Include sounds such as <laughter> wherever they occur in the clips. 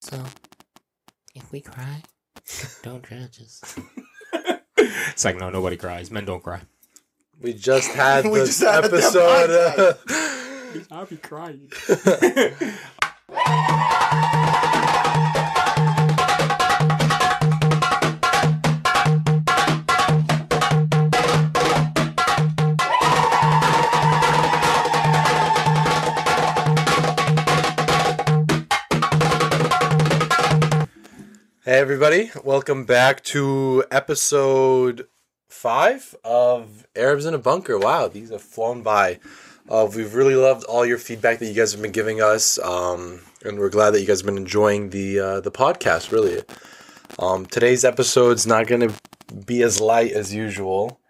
So, if we cry, don't judge us. <laughs> It's like no, nobody cries. Men don't cry. We just had <laughs> We this just had that episode. uh, I'll be crying. <laughs> everybody, welcome back to episode five of Arabs in a Bunker. Wow, these have flown by. Uh, we've really loved all your feedback that you guys have been giving us, um, and we're glad that you guys have been enjoying the uh, the podcast. Really, um, today's episode's not going to be as light as usual.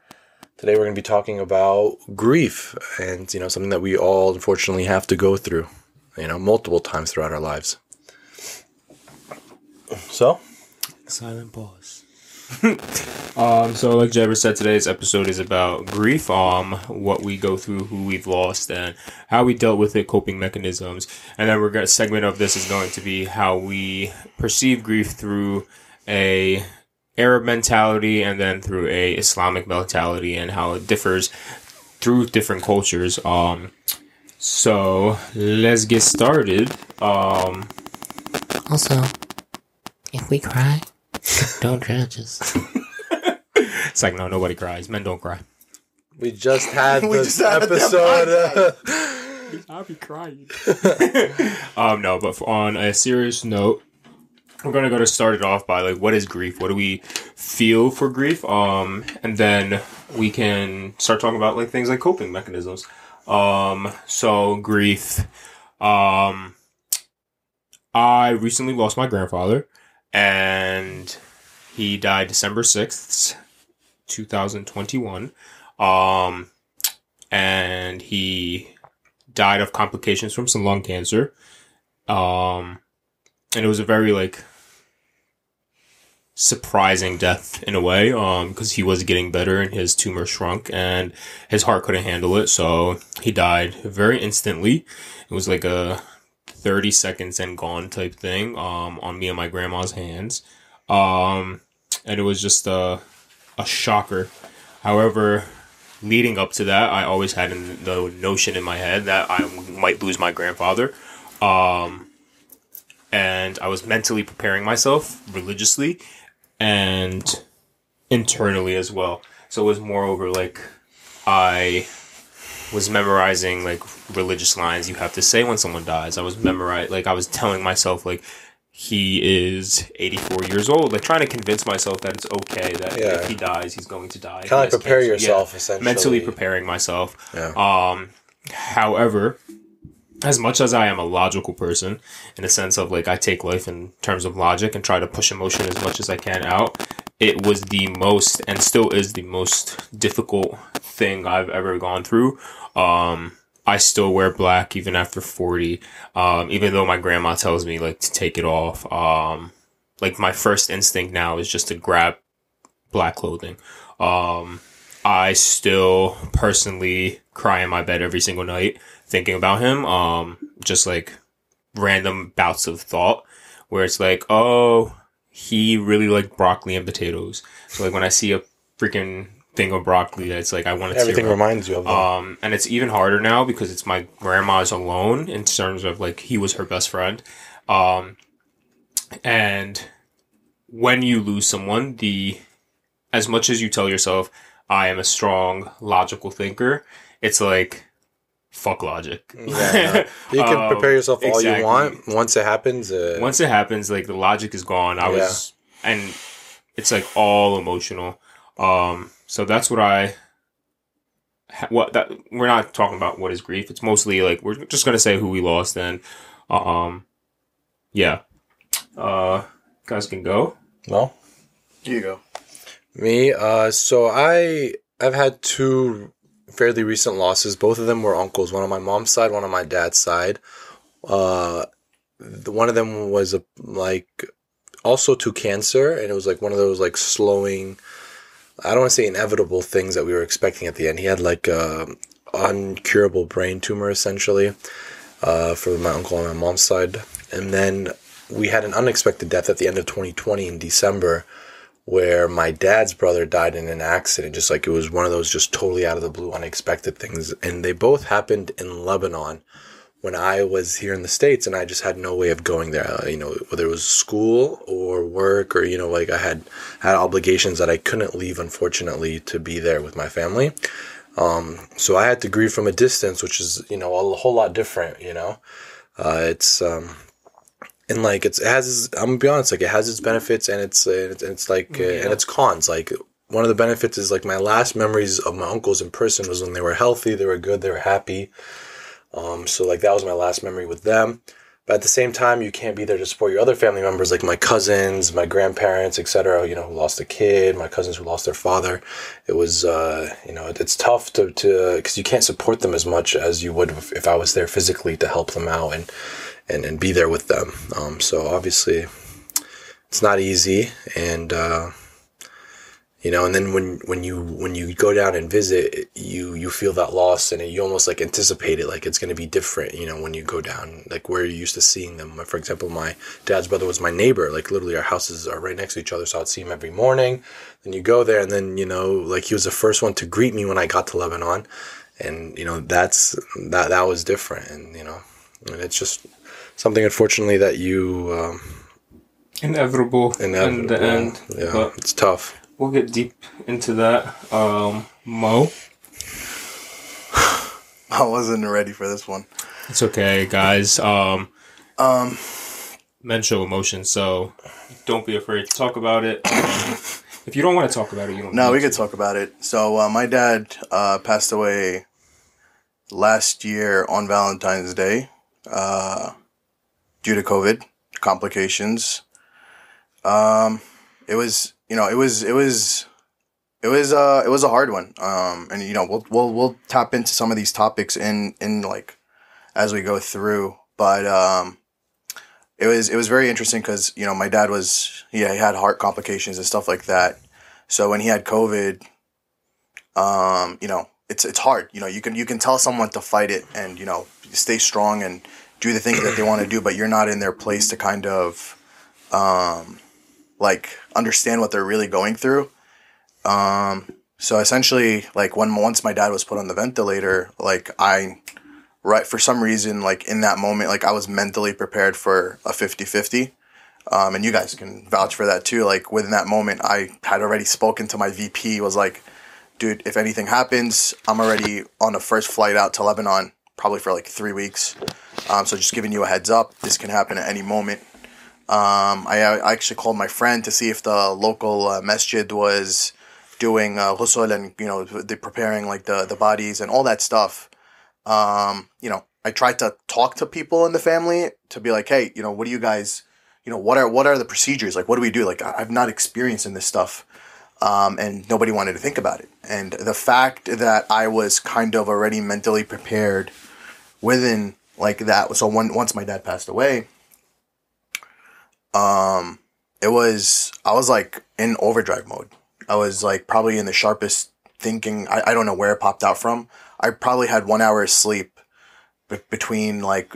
Today we're going to be talking about grief, and you know something that we all unfortunately have to go through, you know, multiple times throughout our lives. So, Silent pause. <laughs> um, so like Jabber said, today's episode is about grief, um, what we go through, who we've lost, and how we dealt with it, coping mechanisms. And then we're gonna segment of this is going to be how we perceive grief through a Arab mentality and then through a Islamic mentality and how it differs through different cultures. Um, so let's get started. Um, Also, if we cry, don't judge us. <laughs> it's like no, nobody cries. Men don't cry. We just had <laughs> We this just had episode. uh, <laughs> I'll be crying. um, no, but for, on a serious note, we're gonna go to start it off by like, what is grief? What do we feel for grief? Um, and then we can start talking about like things like coping mechanisms. Um, so grief. Um, I recently lost my grandfather, and he died December sixth, two thousand twenty-one. Um, and he died of complications from some lung cancer. Um, and it was a very like surprising death in a way, um, because he was getting better and his tumor shrunk and his heart couldn't handle it, so he died very instantly. It was like a thirty seconds and gone type thing, um, on me and my grandma's hands. Um, and it was just a a shocker. However, leading up to that, I always had the notion in my head that I might lose my grandfather. Um, and I was mentally preparing myself religiously and internally as well. So it was moreover like I was memorizing like religious lines you have to say when someone dies. I was memorize like I was telling myself like he is 84 years old, like trying to convince myself that it's okay that Yeah. if he dies, he's going to die. Kind of like prepare cancer. yourself, Yeah essentially. mentally preparing myself. Yeah. Um, however, as much as I am a logical person, in the sense of like I take life in terms of logic and try to push emotion as much as I can out, it was the most and still is the most difficult thing I've ever gone through. Um, I still wear black even after 40. Um, even though my grandma tells me like to take it off. Um, like my first instinct now is just to grab black clothing. Um, I still personally cry in my bed every single night thinking about him. Um, just like random bouts of thought where it's like, oh, he really liked broccoli and potatoes. So like when I see a freaking thing of broccoli, it's like I want to Everything tear up. reminds you of them. Um, and it's even harder now because it's my grandma's alone in terms of like he was her best friend. Um, and when you lose someone, the as much as you tell yourself, I am a strong logical thinker, it's like fuck logic. yeah, no. <laughs> you can Um, prepare yourself all exactly. you want. Once it happens, uh, Once it happens, like the logic is gone. I was, and it's like all emotional. Um, so that's what I. ha- What that we're not talking about what is grief. It's mostly like we're just gonna say who we lost and, um, yeah. Uh, guys can go. well, Here you go. me. Uh, so I I've had two fairly recent losses. Both of them were uncles. One on my mom's side, one on my dad's side. Uh, the, one of them was a like also to cancer, and it was like one of those like slowing. I don't want to say inevitable things that we were expecting at the end. He had like a uncurable brain tumor essentially uh, for my uncle on my mom's side, and then we had an unexpected death at the end of 2020 in December where my dad's brother died in an accident. Just like it was one of those just totally out of the blue, unexpected things. And they both happened in Lebanon when I was here in the States and I just had no way of going there. Uh, you know, whether it was school or work or, you know, like I had had obligations that I couldn't leave, unfortunately, to be there with my family. Um, so I had to grieve from a distance, which is, you know, a whole lot different, you know. Uh, it's, um, and like it's, it has, I'm gonna be honest, like it has its benefits and it's, it's, it's like, uh, and it's cons. Like one of the benefits is like my last memories of my uncles in person was when they were healthy, they were good, they were happy. Um, so like that was my last memory with them. But at the same time, you can't be there to support your other family members, like my cousins, my grandparents, etc. You know, who lost a kid, my cousins who lost their father. It was, uh, you know, it's tough to to because you can't support them as much as you would if, if I was there physically to help them out and and and be there with them. Um, so obviously, it's not easy, and uh, you know and then when when you when you go down and visit you you feel that loss and you almost like anticipate it like it's going to be different you know when you go down like where you're used to seeing them. For example my dad's brother was my neighbor like literally our houses are right next to each other so i'd see him every morning. Then you go there and then you know like he was the first one to greet me when i got to lebanon. And you know that's that that was different and you know and it's just something unfortunately that you um, Inevitable, inevitable in the end. yeah But it's tough we'll get deep into that. Um, Mo, <sighs> I wasn't ready for this one. it's okay, guys. Um, Um, men show emotion, so don't be afraid to talk about it. <coughs> If you don't want to talk about it, you don't. no, we could talk about it. So, uh, my dad uh, passed away last year on Valentine's Day uh, due to COVID complications. Um, it was, you know, it was, it was, it was, uh, it was a hard one. Um, and you know, we'll, we'll, we'll tap into some of these topics in, in like, as we go through, but, um, it was, it was very interesting because, you know, my dad was, yeah, he had heart complications and stuff like that. So when he had COVID, um, you know, it's, it's hard, you know, you can, you can tell someone to fight it and, you know, stay strong and do the things that they want to do, but you're not in their place to kind of, um, like understand what they're really going through. Um, so essentially, like when once my dad was put on the ventilator, like I, right for some reason, like in that moment, like I was mentally prepared for a 50-50. Um, and you guys can vouch for that too. Like within that moment, I had already spoken to my VP. Was like, dude, if anything happens, I'm already on the first flight out to Lebanon, probably for like three weeks. Um, so just giving you a heads up, this can happen at any moment. Um, I, I actually called my friend to see if the local uh, masjid was doing uh, and you know they preparing like the the bodies and all that stuff. Um, you know, I tried to talk to people in the family to be like, hey, you know, what do you guys, you know, what are what are the procedures? Like, what do we do? Like, I've not experienced in this stuff. Um, and nobody wanted to think about it. And the fact that I was kind of already mentally prepared within like that. So when, once my dad passed away, um, it was, I was like in overdrive mode. I was like probably in the sharpest thinking. I, I don't know where it popped out from. I probably had one hour of sleep be- between like,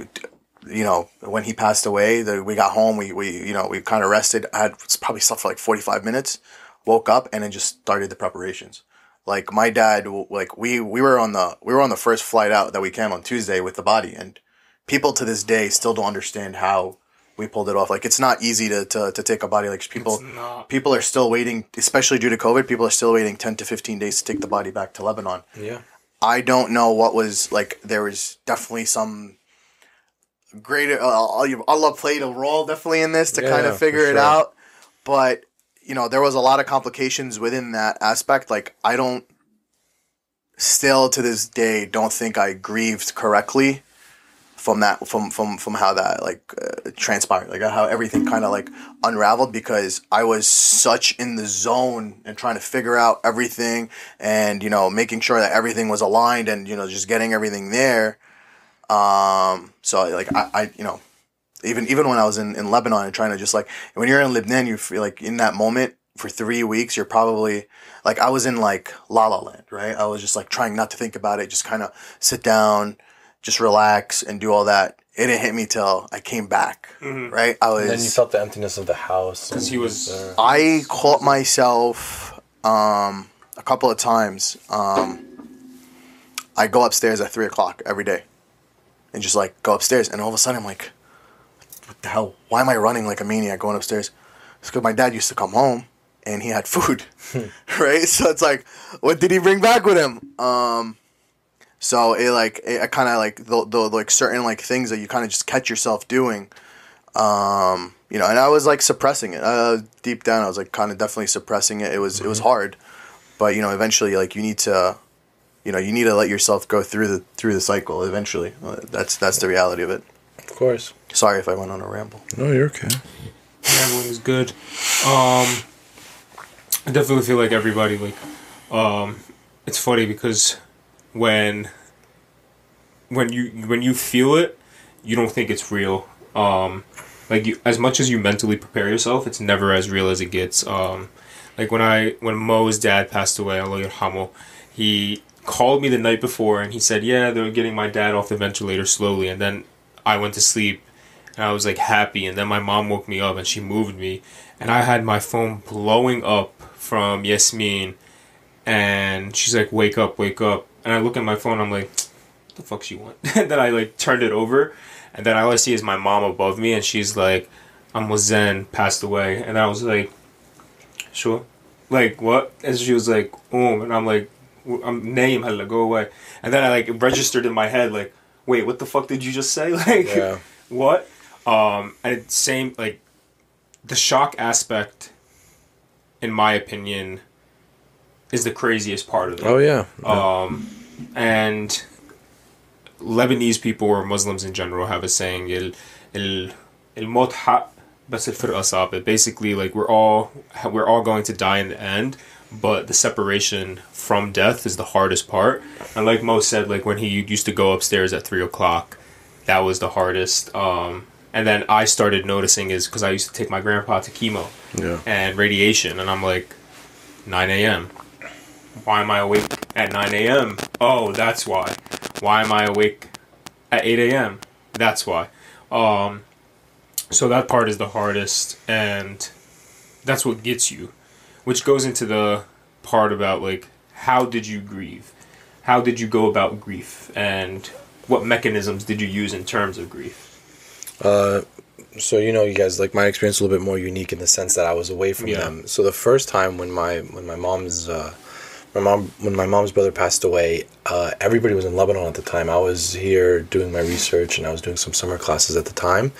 you know, when he passed away, the, we got home, we, we, you know, we kind of rested. I had probably slept for like 45 minutes, woke up and then just started the preparations. Like my dad, like we, we were on the, we were on the first flight out that we came on Tuesday with the body and people to this day still don't understand how we pulled it off. Like it's not easy to, to, to take a body. Like people, people are still waiting, especially due to COVID. People are still waiting 10 to 15 days to take the body back to Lebanon. yeah I don't know what was like. There was definitely some greater. Uh, Allah played a role definitely in this to Yeah, kind of figure it sure. out. But you know, there was a lot of complications within that aspect. Like I don't, still to this day, don't think I grieved correctly from that from from from how that like uh, transpired like how everything kind of like unraveled because i was such in the zone and trying to figure out everything and you know making sure that everything was aligned and you know just getting everything there. Um so like i, I you know even even when i was in, in lebanon and trying to just like when you're in lebanon you feel like in that moment for three weeks you're probably like i was in like la la land right? I was just like trying not to think about it just kind of sit down just relax and do all that it didn't hit me till I came back. Right, I was. And then you felt the emptiness of the house. Because he was. there. I caught myself um, a couple of times. Um, I go upstairs at three o'clock every day, and just like go upstairs, and all of a sudden I'm like, "What the hell? Why am I running like a maniac going upstairs?" It's because my dad used to come home and he had food, <laughs> <laughs> right? So it's like, what did he bring back with him? Um, so it like it kind of like the, the like certain like things that you kind of just catch yourself doing um, you know, and I was like suppressing it. Uh, deep down, I was like kind of definitely suppressing it. It was it was hard, but you know, eventually, like you need to, you know, you need to let yourself go through the through the cycle. Eventually, Uh, that's that's the reality of it. Of course. Sorry if I went on a ramble. No, you're okay. Gambling is good. Um, I definitely feel like everybody like, um, it's funny because when when you when you feel it, you don't think it's real. Um, like you, as much as you mentally prepare yourself, it's never as real as it gets. Um, like when I when Mo's dad passed away, Allah yarhamu, he called me the night before and he said, "Yeah, they're getting my dad off the ventilator slowly." And then I went to sleep and I was like happy. And then my mom woke me up and she moved me, and I had my phone blowing up from Yasmin, and she's like, "Wake up, wake up!" And I look at my phone, I'm like, "What the fuck she want?" and <laughs> then I like turned it over, and then all I see is my mom above me, and she's like, "I'm Zen passed away," and I was like, "Sure." Like what? And she was like, "Um," and I'm like, "I'm name, hella, go away." And then I like registered in my head, like, "Wait, what the fuck did you just say?" <laughs> Like, Yeah. what? Um, and same like the shock aspect, in my opinion, is the craziest part of it. Oh yeah. Um, and Lebanese people or Muslims in general have a saying, "El el el mot haq, bas el. Basically, like we're all we're all going to die in the end, but the separation from death is the hardest part. And like Mo said, like when he used to go upstairs at three o'clock, that was the hardest. Um, and then I started noticing is because I used to take my grandpa to chemo yeah. and radiation, and I'm like, 9 a.m. Why am I awake at 9 a.m.? Oh, that's why. Why am I awake at 8 a.m.? That's why. Um, so that part is the hardest, and that's what gets you, which goes into the part about like how did you grieve, how did you go about grief, and what mechanisms did you use in terms of grief? Uh, so you know, you guys like my experience a little bit more unique in the sense that I was away from Yeah. them. So the first time when my when my mom's uh, my mom when my mom's brother passed away, uh, everybody was in Lebanon at the time. I was here doing my research and I was doing some summer classes at the time.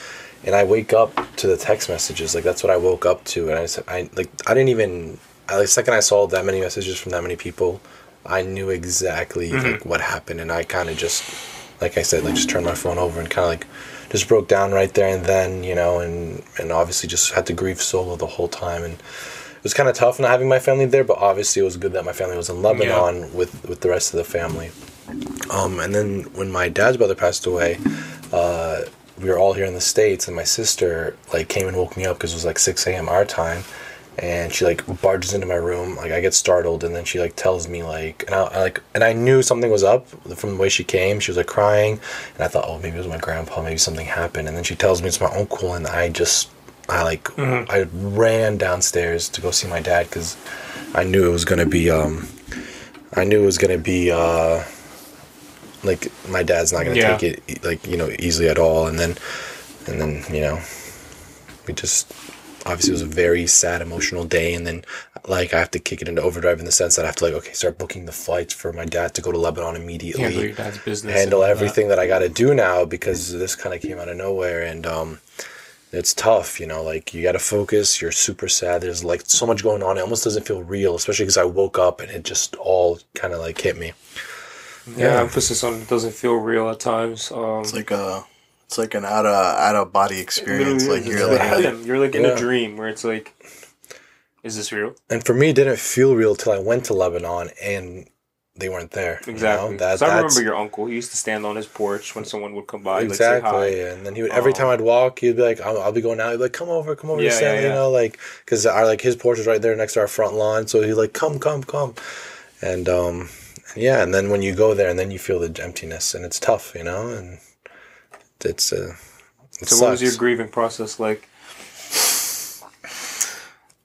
And I wake up to the text messages, like that's what I woke up to, and I said, I like I didn't even. I, the second I saw that many messages from that many people, I knew exactly like what happened, and I kind of just, like I said, like just turned my phone over and kind of like just broke down right there and then, you know, and and obviously just had to grieve solo the whole time, and was kind of tough not having my family there, but obviously it was good that my family was in Lebanon with with the rest of the family. Um, and then when my dad's brother passed away, uh, we were all here in the states, and my sister like came and woke me up because it was like six a.m. our time, and she like barges into my room. Like I get startled, and then she like tells me like, and I, I like, and I knew something was up from the way she came. She was like crying, and I thought, oh, maybe it was my grandpa. Maybe something happened. And then she tells me it's my uncle, and I just, I like, I ran downstairs to go see my dad because I knew it was gonna be, um, I knew it was gonna be, uh, like my dad's not gonna Yeah. take it like you know easily at all. And then, and then you know, we just obviously it was a very sad emotional day and then like i have to kick it into overdrive in the sense that i have to like okay start booking the flights for my dad to go to lebanon immediately Handle your dad's business. handle and that. everything that i got to do now because this kind of came out of nowhere and um it's tough you know like you got to focus you're super sad there's like so much going on it almost doesn't feel real especially because i woke up and it just all kind of like hit me Yeah, Yeah. emphasis on it doesn't feel real at times. Um, It's like a, it's like an out of out of body experience. Like you're like literally, you're like in Yeah. a dream where it's like, is this real? and for me it didn't feel real till i went to lebanon and they weren't there you know? Exactly. that, so I that's- remember your uncle. He used to stand on his porch when someone would come by, like exactly say hi. and then he would every Um, time i'd walk he'd be like i'll, I'll be going out he'd be like come over come over Yeah, to Stanley, yeah, you know like because our like his porch is right there next to our front lawn so he'd like come come come and um yeah and then when you go there and then you feel the emptiness and it's tough you know and it's uh, it So, what was your grieving process like?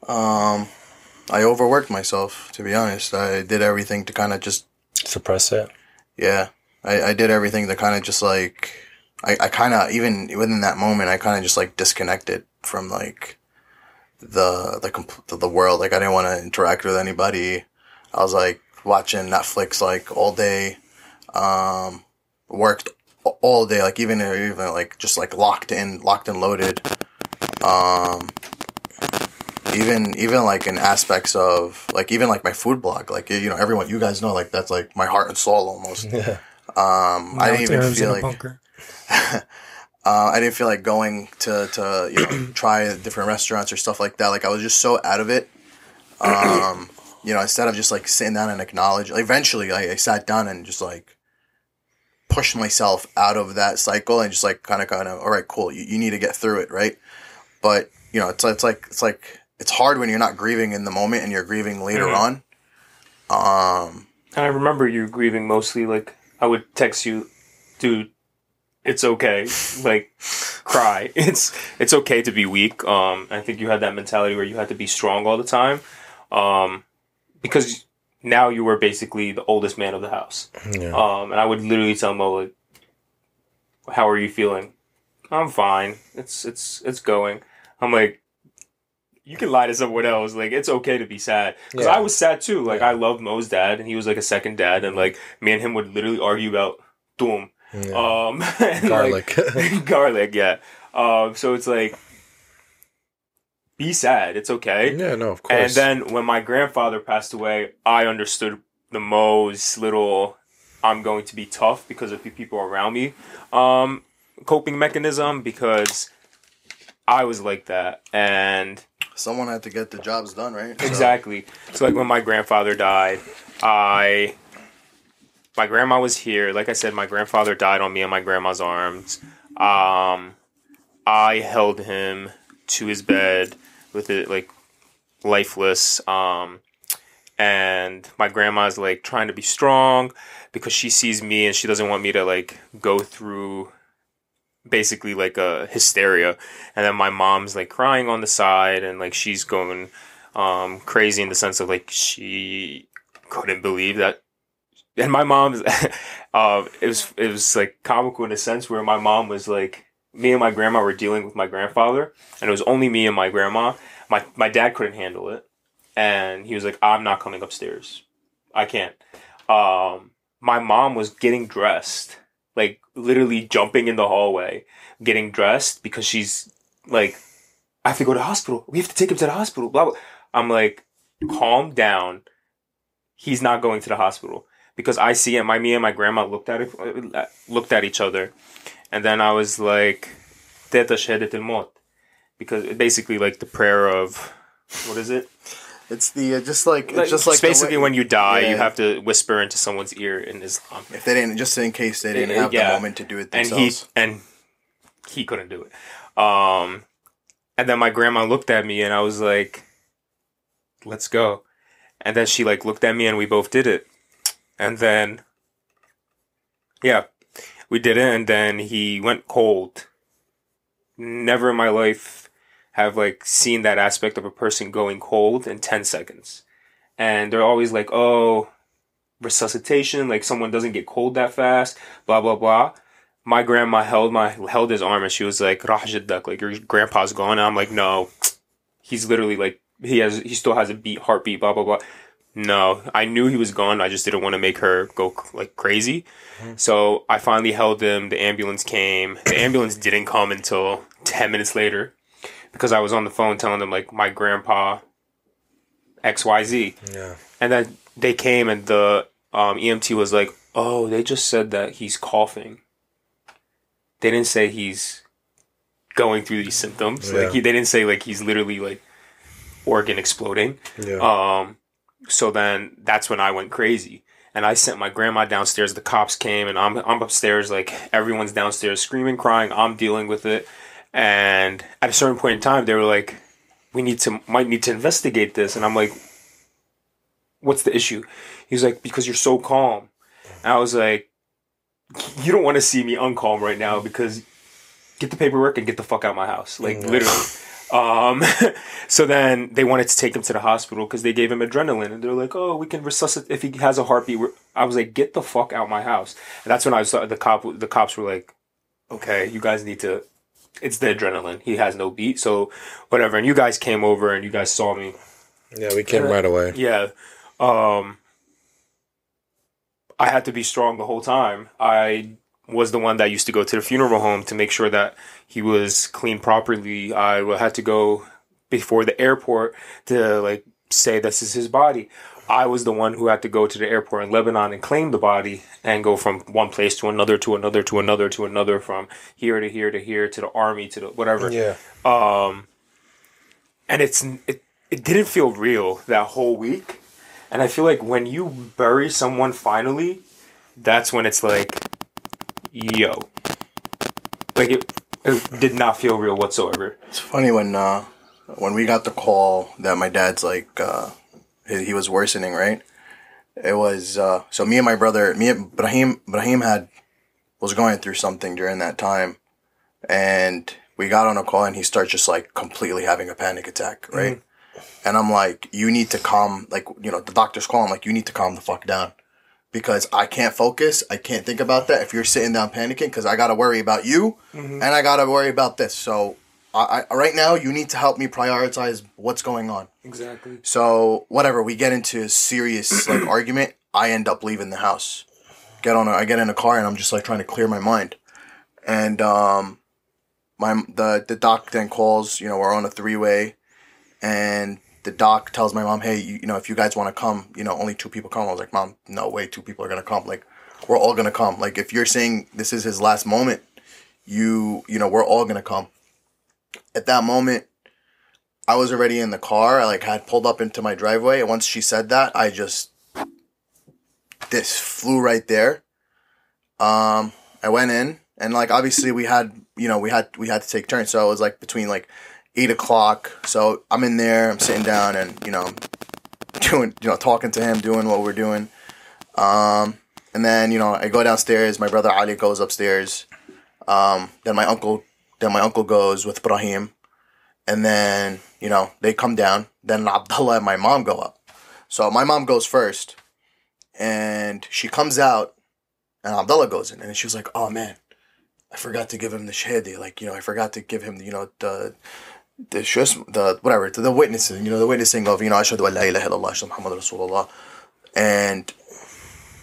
Um, I overworked myself. To be honest, I did everything to kind of just suppress it? yeah. I, I did everything to kind of just like I, I kind of even within that moment I kind of just like disconnected from like the the comp- the world. Like I didn't want to interact with anybody. I was like watching Netflix like all day. Um, worked all day, like even even like just like locked in, locked and loaded. Um, even even like in aspects of like even like my food blog, like you know everyone you guys know like that's like my heart and soul almost. <laughs> Yeah. Um, I didn't even feel like <laughs> uh, I didn't feel like going to to you know <clears throat> try different restaurants or stuff like that. Like I was just so out of it. Um, you know, instead of just like sitting down and acknowledge. Like, eventually, I, I sat down and just like pushed myself out of that cycle and just like kind of kind of all right, cool. You, you need to get through it, right? But you know, it's it's like it's like it's hard when you're not grieving in the moment and you're grieving later Mhm. on. Um, And I remember you grieving mostly. Like I would text you, dude. It's okay. Like cry. <laughs> It's it's okay to be weak. Um, I think you had that mentality where you had to be strong all the time. Um, because now you were basically the oldest man of the house. Yeah. Um, and I would literally tell Mo like, "How are you feeling?" I'm fine. It's it's it's going. I'm like, you can lie to someone else. Like it's okay to be sad because Yeah. I was sad too. Like I loved Mo's dad, and he was like a second dad, and like me and him would literally argue about toum. yeah. Um, <laughs> and, like, Garlic. <laughs> garlic, yeah. Um, so it's like, be sad. It's okay. yeah, no, of course. And then when my grandfather passed away, I understood the Mo's little I'm going to be tough because of the people around me um, coping mechanism because I was like that. And someone had to get the jobs done, right? So- exactly. So like when my grandfather died, I my grandma was here. Like I said, my grandfather died on me and my grandma's arms. Um, I held him to his bed with it like lifeless. Um, and my grandma's like trying to be strong because she sees me and she doesn't want me to like go through basically like a hysteria. And then my mom's like crying on the side and like she's going um crazy in the sense of like she couldn't believe that <laughs> and my mom's <laughs> uh it was it was like comical in a sense where my mom was like me and my grandma were dealing with my grandfather and it was only me and my grandma. My my dad couldn't handle it and he was like i'm not coming upstairs. I can't. Um my mom was getting dressed like literally jumping in the hallway getting dressed because she's like i have to go to hospital. We have to take him to the hospital. Blah blah. I'm like calm down. He's not going to the hospital. Because I see it. My me and my grandma looked at it, uh, looked at each other, and then I was like, "Teta because basically like the prayer of what is it? It's the uh, just like Like, it's just like basically way- when you die, Yeah. you have to whisper into someone's ear in Islam, if they didn't just in case they didn't have yeah. the moment to do it and he and he couldn't do it. Um, and then my grandma looked at me, and I was like, "Let's go." And then she like looked at me, and we both did it. And then, yeah, we did it, and then he went cold. Never in my life have like seen that aspect of a person going cold in ten seconds. And they're always like, "Oh, resuscitation, like someone doesn't get cold that fast." Blah blah blah. My grandma held my held his arm and she was like Rajaddak, like your grandpa's gone. And I'm like no he's literally like he has he still has a beat heartbeat blah blah blah. No I knew he was gone. I just didn't want to make her go like crazy. Mm-hmm. So I finally held him. The ambulance came. The ambulance didn't come until 10 minutes later because I was on the phone telling them like my grandpa XYZ yeah. and then they came and the um, EMT was like, "Oh, they just said that he's coughing. They didn't say he's going through these symptoms. Yeah. Like he, they didn't say like he's literally like organ exploding. Yeah. Um, so then that's when I went crazy. And I sent my grandma downstairs. The cops came, and I'm I'm upstairs. Like everyone's downstairs, screaming, crying. I'm dealing with it. And at a certain point in time, they were like, "We need to might need to investigate this." And I'm like, "What's the issue?" He's like, "Because you're so calm." And I was like, "You don't want to see me uncalm right now because get the paperwork and get the fuck out of my house, like literally. Um, <laughs> so then they wanted to take him to the hospital because they gave him adrenaline, and they're like, "Oh, we can resuscitate if he has a heartbeat." I was like, "Get the fuck out my house!" And that's when I saw the cop. The cops were like, "Okay, you guys need to." It's the adrenaline. He has no beat, so whatever. And you guys came over and you guys saw me. Yeah, we came right away. Yeah. Um I had to be strong the whole time. I was the one that used to go to the funeral home to make sure that he was cleaned properly. I had to go before the airport to like say this is his body. I was the one who had to go to the airport in Lebanon and claim the body and go from one place to another to another to another to another from here to here to here to the army to the whatever. Yeah. and it's it, it didn't feel real that whole week. And i feel like when you bury someone finally that's when it's like yo. Like it, it did not feel real whatsoever. It's funny when uh, when we got the call that my dad's like uh, he, he was worsening, right? It was uh, so me and my brother, me and Brahim, Brahim had was going through something during that time, and we got on a call and he starts just like completely having a panic attack, right? And I'm like, you need to calm, like you know, the doctor's calling, like you need to calm the fuck down. Because I can't focus, I can't think about that. If you're sitting down panicking, because I gotta worry about you, and I gotta worry about this. So I, I right now you need to help me prioritize what's going on. exactly So whatever, we get into a serious like <clears throat> argument. I end up leaving the house. Get on, a, I get in a car and I'm just like trying to clear my mind. And um, my the the doc then calls. You know, we're on a three way, and the doc tells my mom, "Hey, you, you know, if you guys want to come, you know, only two people come." I was like, "Mom, no way, two people are gonna come. Like, we're all gonna come. Like, if you're saying this is his last moment, you you know, we're all gonna come." At that moment, I was already in the car. I like had pulled up into my driveway, and once she said that, I just this flew right there. Um, I went in, and like obviously we had you know we had we had to take turns, so it was like between like eight o'clock. So I'm in there, I'm sitting down, and you know <laughs> doing you know talking to him, doing what we're doing. Um, and then you know I go downstairs. My brother Ali goes upstairs. Um, then my uncle then my uncle goes with Brahim and then you know they come down. Then Abdullah and my mom go up. So my mom goes first, and she comes out, and Abdullah goes in, and she was like, "Oh man, I forgot to give him the shahidi. Like you know, I forgot to give him you know the." The shus, the whatever, the, the witnessing, you know, the witnessing of, you know, Ashhadu an la ilaha illallah, Ashhadu Muhammad Rasulullah. And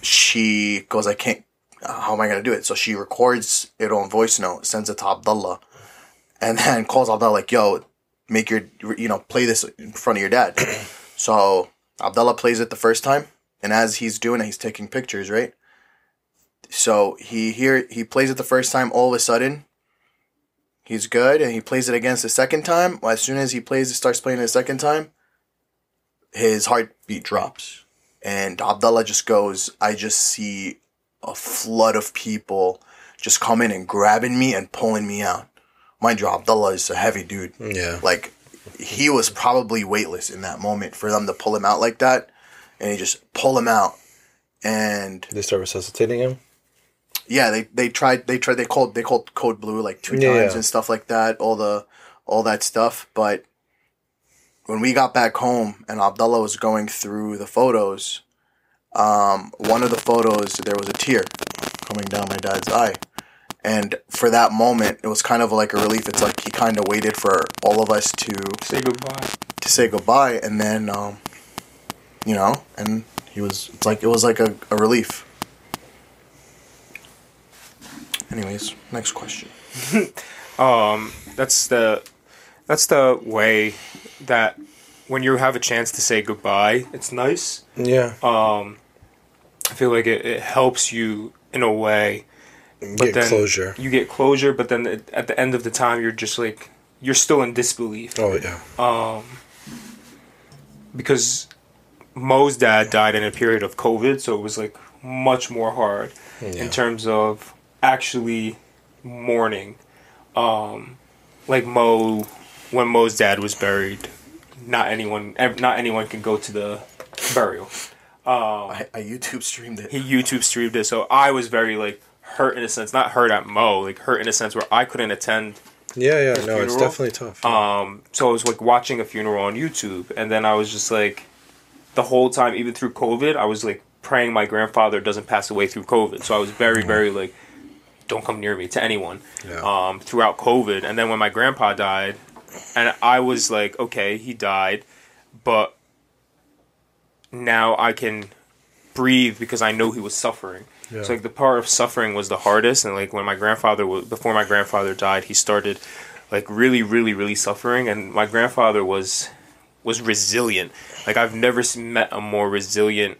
she goes, I can't, how am I going to do it? So she records it on voice note, sends it to Abdullah, and then calls Abdullah like, "Yo, make your you know play this in front of your dad." <clears throat> so Abdullah plays it the first time, and as he's doing it, he's taking pictures, right? So he here he plays it the first time. All of a sudden, he's good, and he plays it against the second time. As soon as he plays, it starts playing it the second time, his heartbeat drops, and Abdullah just goes. I just see a flood of people just coming and grabbing me and pulling me out. Mind you, Abdullah is a heavy dude. Yeah. Like he was probably weightless in that moment for them to pull him out like that, and he just pull him out. And They start resuscitating him. yeah, they they tried they tried they called they called code blue like two Yeah, times and stuff like that. All the all that stuff, but when we got back home and Abdullah was going through the photos, um, one of the photos there was a tear coming down my dad's eye. And for that moment, it was kind of like a relief. It's like he kind of waited for all of us to say goodbye to say goodbye, and then, um, you know, and he was. It's like it was like a, a relief. Anyways, next question. <laughs> um that's the that's the way that when you have a chance to say goodbye it's nice Yeah. um i feel like it, it helps you in a way Get then closure. you get closure but then at the end of the time you're just like you're still in disbelief Oh yeah. um because mo's dad died in a period of covid so it was like much more hard Yeah. in terms of actually mourning um like mo when mo's dad was buried not anyone not anyone can go to the burial I, I YouTube streamed it. he YouTube streamed it, so I was very like hurt in a sense, not hurt at Mo, like hurt in a sense where I couldn't attend Yeah, yeah, no, it's definitely tough. um, so I was like watching a funeral on YouTube, and then I was just like, the whole time, even through COVID, I was like praying my grandfather doesn't pass away through COVID. So I was very, very like, don't come near me to anyone. Yeah. Um, throughout COVID, and then when my grandpa died, and I was like, okay, he died, but now I can breathe because I know he was suffering. Yeah. So like the part of suffering was the hardest, and like when my grandfather was before my grandfather died, he started like really, really, really suffering, and my grandfather was was resilient. Like I've never met a more resilient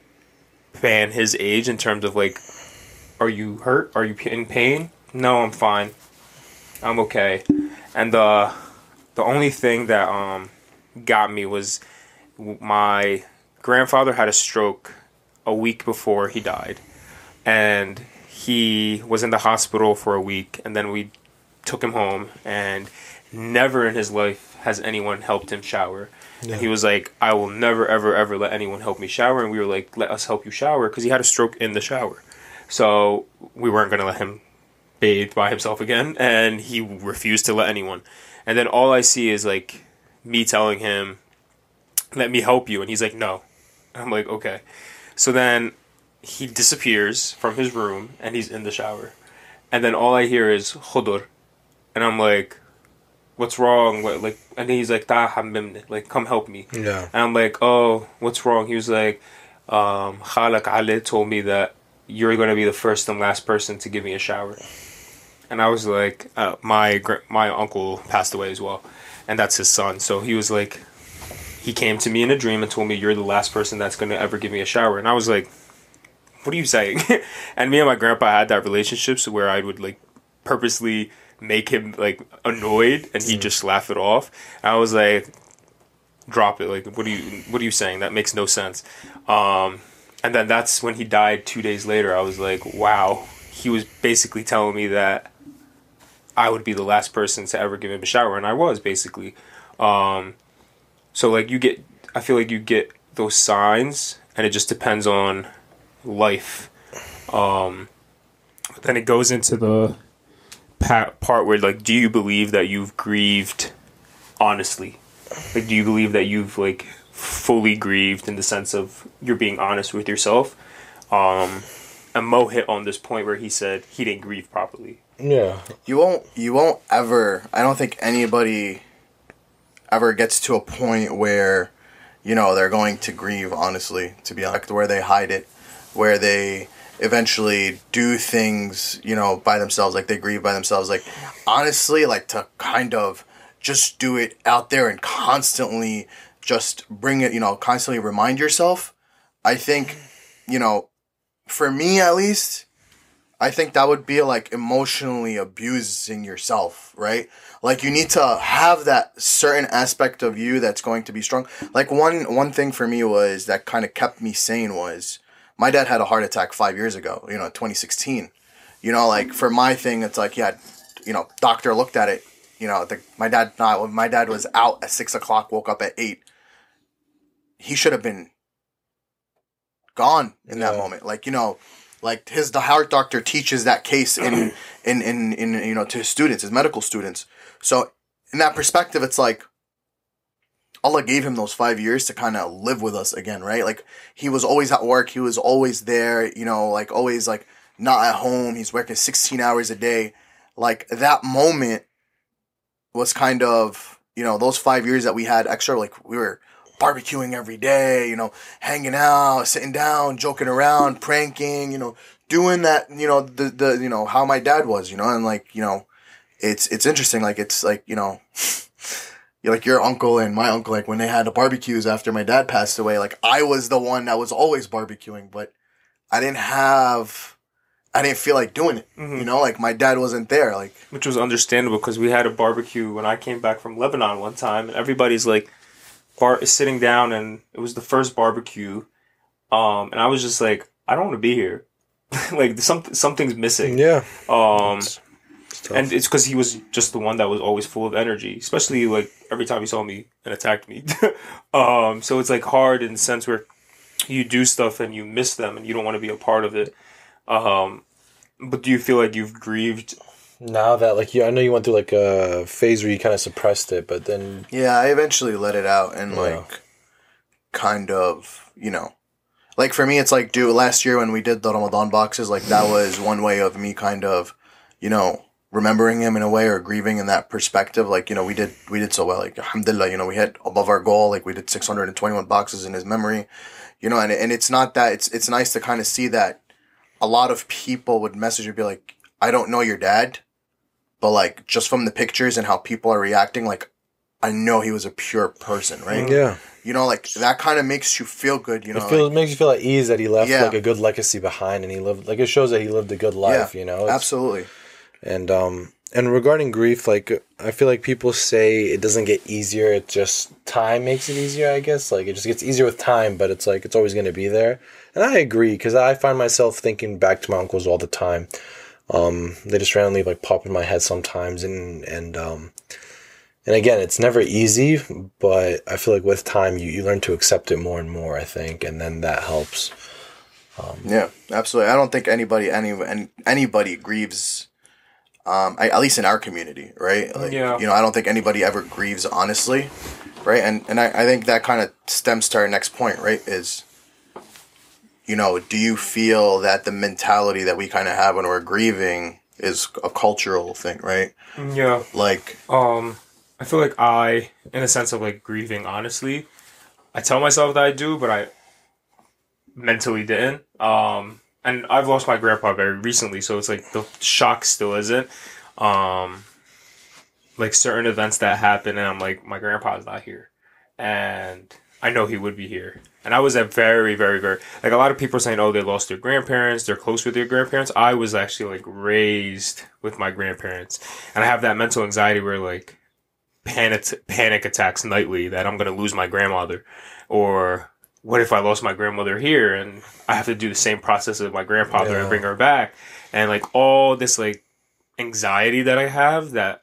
fan his age in terms of like, are you hurt? Are you in pain? No, I'm fine. I'm okay. And the the only thing that um got me was my grandfather had a stroke a week before he died and he was in the hospital for a week and then we took him home and never in his life has anyone helped him shower. And he was like i will never ever ever let anyone help me shower and we were like let us help you shower because he had a stroke in the shower. So we weren't going to let him bathe by himself again and he refused to let anyone. And then all i see is like me telling him let me help you and he's like no. I'm like okay. So then he disappears from his room and he's in the shower. And then all I hear is khudur. And I'm like, what's wrong? What, like, and he's like, like, come help me. yeah. And I'm like, oh, what's wrong? He was like, um, Khalak Ali told me that you're going to be the first and last person to give me a shower. And I was like, uh, my gr- my uncle passed away as well, and that's his son. So he was like, he came to me in a dream and told me you're the last person that's going to ever give me a shower. And I was like, what are you saying? <laughs> and me and my grandpa had that relationship, so where I would like purposely make him like annoyed, and he'd just laugh it off. And I was like, drop it. Like, what are you what are you saying? That makes no sense. Um, and then that's when he died. Two days later, I was like, wow. He was basically telling me that I would be the last person to ever give him a shower, and I was basically. Um, so like you get, I feel like you get those signs, and it just depends on life. Um, then it goes into the part where like, do you believe that you've grieved honestly? Like, do you believe that you've like fully grieved in the sense of you're being honest with yourself? Um, and Mo hit on this point where he said he didn't grieve properly. Yeah. you won't you won't ever i don't think anybody ever gets to a point where you know they're going to grieve honestly to be honest where they hide it where they eventually do things you know by themselves like they grieve by themselves like honestly like to kind of just do it out there and constantly just bring it you know constantly remind yourself i think you know for me at least I think that would be like emotionally abusing yourself, right? Like you need to have that certain aspect of you that's going to be strong. Like one one thing for me was that kind of kept me sane was my dad had a heart attack 5 years ago, you know, 2016. You know, like for my thing it's like yeah, you know, doctor looked at it, you know, the, my dad not my dad was out at 6 o'clock, woke up at 8. He should have been gone in that moment. Like, you know, like his the heart doctor teaches that case in <clears throat> in in in you know to his students, his medical students. So in that perspective, it's like Allah gave him those five years to kind of live with us again, right? Like he was always at work, he was always there, you know, like always like not at home. He's working sixteen hours a day. Like that moment was kind of you know those five years that we had extra. Like we were barbecuing every day, you know, hanging out, sitting down, joking around, pranking, you know, doing that, you know, the the you know how my dad was, you know, and like you know, it's it's interesting. Like it's like you know. You're like your uncle and my uncle, like when they had the barbecues after my dad passed away, like I was the one that was always barbecuing, but I didn't have, I didn't feel like doing it. You know, like my dad wasn't there. Like which was understandable because we had a barbecue when I came back from Lebanon one time, and everybody's like, bar sitting down, and it was the first barbecue, um, and I was just like, I don't want to be here, <laughs> like something something's missing, Yeah. um, It's tough. and it's because he was just the one that was always full of energy, especially like every time he saw me and attacked me, <laughs> um, so it's like hard in the sense where you do stuff and you miss them and you don't want to be a part of it, um, But do you feel like you've grieved? Now that like you, I know you went through like a phase where you kind of suppressed it, but then Yeah, I eventually let it out and Yeah. like kind of, you know. Like for me it's like dude, last year when we did the Ramadan boxes, like that was one way of me kind of, you know, remembering him in a way or grieving in that perspective. Like, you know, we did we did so well. Like alhamdulillah, you know, we hit above our goal, like we did six hundred and twenty one boxes in his memory. You know, and and it's not that it's it's nice to kind of see that a lot of people would message and be like, I don't know your dad, but like just from the pictures and how people are reacting, like I know he was a pure person, right? Mm-hmm. yeah, You know, like that kind of makes you feel good. You know, it feels like- makes you feel at ease that he left Yeah. like a good legacy behind, and he lived like it shows that he lived a good life. you know, It's- absolutely. And um and regarding grief, like I feel like people say it doesn't get easier. It just time makes it easier. I guess like it just gets easier with time, but it's like it's always going to be there. And I agree because I find myself thinking back to my uncles all the time. Um, they just randomly like pop in my head sometimes, and and um, and again, it's never easy, but I feel like with time you you learn to accept it more and more. I think, and then that helps. Yeah, absolutely. I don't think anybody any and anybody grieves. Um, I, at least in our community, right? Like, Yeah. You know, I don't think anybody ever grieves honestly, right? And and I, I think that kind of stems to our next point, right? Is you know, do you feel that the mentality that we kind of have when we're grieving is a cultural thing, right? Yeah. Like, Um, I feel like I, in a sense of like grieving, honestly, I tell myself that I do, but I mentally didn't. Um, and I've lost my grandpa very recently, so it's like the shock still isn't. Um, like certain events that happen, and I'm like, my grandpa's not here, and I know he would be here. And I was at very, very, very like a lot of people are saying, oh, they lost their grandparents, they're close with their grandparents. I was actually like raised with my grandparents, and I have that mental anxiety where like panic panic attacks nightly that I'm gonna lose my grandmother, or what if I lost my grandmother here and I have to do the same process with my grandfather Yeah. and bring her back, and like all this like anxiety that I have that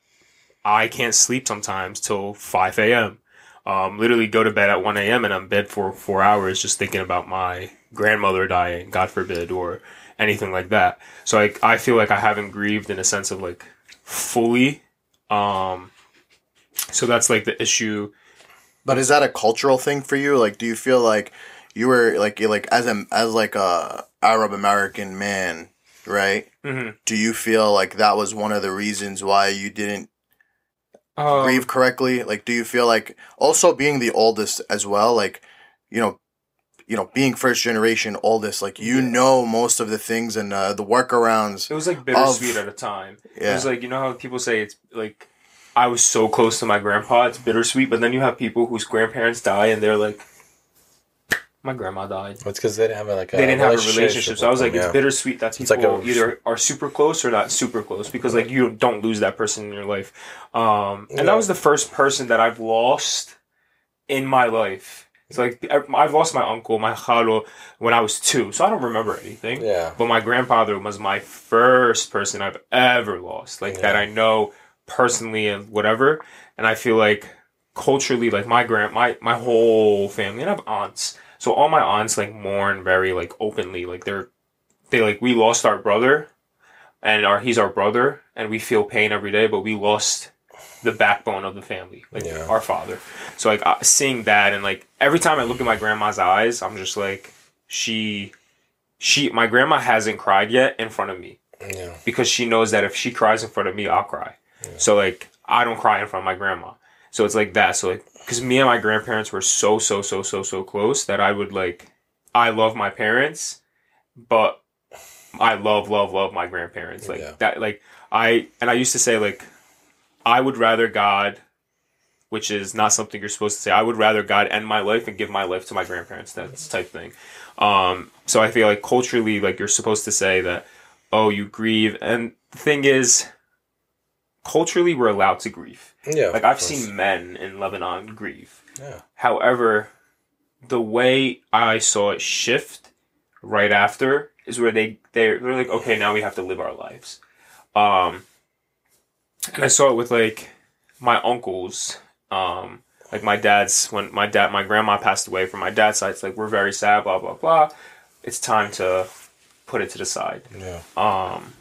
I can't sleep sometimes till five a.m. Um, literally go to bed at one a.m. and I'm in bed for four hours just thinking about my grandmother dying, God forbid, or anything like that. So like I feel like I haven't grieved in a sense of like fully. Um, so that's like the issue. But is that a cultural thing for you? Like, do you feel like you were like like as a as like a Arab American man, right? Mhm. Do you feel like that was one of the reasons why you didn't Um, grieve correctly? Like, do you feel like also being the oldest as well? Like, you know, you know, being first generation oldest, like you know most of the things and uh, the workarounds. It was like bittersweet at a time. It was like you know how people say it's like I was so close to my grandpa, it's bittersweet. But then you have people whose grandparents die and they're like, my grandma died. It's because they didn't have like a They didn't have a relationship, so I was like, them, it's bittersweet that It's like people a- either are super close or not super close because like you don't lose that person in your life. Um, and Yeah. that was the first person that I've lost in my life. It's like I- I've lost my uncle, my chalo, when I was two, so I don't remember anything. Yeah. But my grandfather was my first person I've ever lost, like that I know personally and whatever. And I feel like culturally, like my grand, my my whole family, and I have aunts, so all my aunts like mourn very like openly, like they're they like we lost our brother, and our he's our brother, and we feel pain every day, but we lost the backbone of the family, like Yeah. our father. So like uh, seeing that, and like every time I look at my grandma's eyes, I'm just like she she my grandma hasn't cried yet in front of me Yeah. because she knows that if she cries in front of me, I'll cry. So like I don't cry in front of my grandma. So it's like that. So like because me and my grandparents were so so so so so close that I would like I love my parents, but I love love love my grandparents like Yeah. that. Like I and I used to say like I would rather God. Which is not something you're supposed to say. I would rather God end my life and give my life to my grandparents. That's type thing. Um, so I feel like culturally, like you're supposed to say that, oh, you grieve. And the thing is, culturally, we're allowed to grieve. Yeah. Like I've course. seen men in Lebanon grieve. Yeah. However, the way I saw it shift right after is where they they're, they're like, okay, now we have to live our lives. Um, and I saw it with like my uncles. Um, like my dad's when my dad my grandma passed away from my dad's side. It's like we're very sad. Blah blah blah. It's time to put it to the side. Yeah. Um,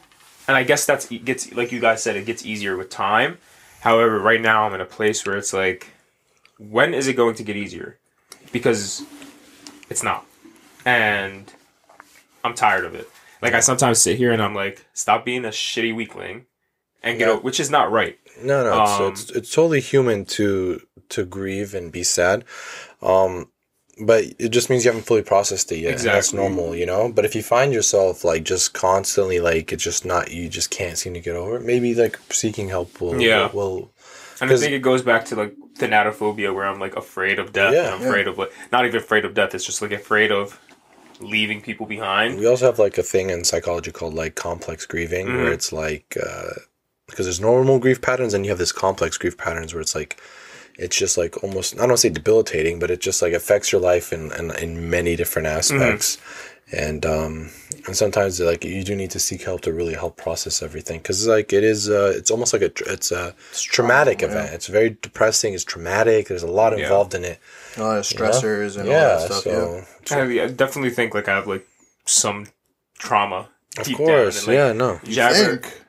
and I guess that's it gets like you guys said, it gets easier with time. However, right now I'm in a place where it's like, when is it going to get easier? Because it's not, and I'm tired of it. Like I sometimes sit here and I'm like, stop being a shitty weakling, and get Yeah. o- which is not right. No, no, it's, Um, it's it's totally human to to grieve and be sad, um, but it just means you haven't fully processed it yet. and that's normal, you know. But if you find yourself like just constantly like it's just not you just can't seem to get over it, maybe like seeking help will Yeah. will, And I think it goes back to like thanatophobia, where I'm like afraid of death. Yeah. I'm afraid of like not even afraid of death. It's just like afraid of leaving people behind. We also have like a thing in psychology called like complex grieving, Mhm. where it's like uh, because there's normal grief patterns and you have this complex grief patterns where it's like it's just like almost I don't want to say debilitating, but it just like affects your life in in, in many different aspects. And um and sometimes like you do need to seek help to really help process everything because like it is uh it's almost like a tr- it's a traumatic event. It's very depressing. It's traumatic. There's a lot Yeah. involved in it. A lot of you know? stressors and all yeah, that stuff. yeah. so I, I definitely think like I have like some trauma. of deep course, down, and, like, yeah, no. You Jabber, think?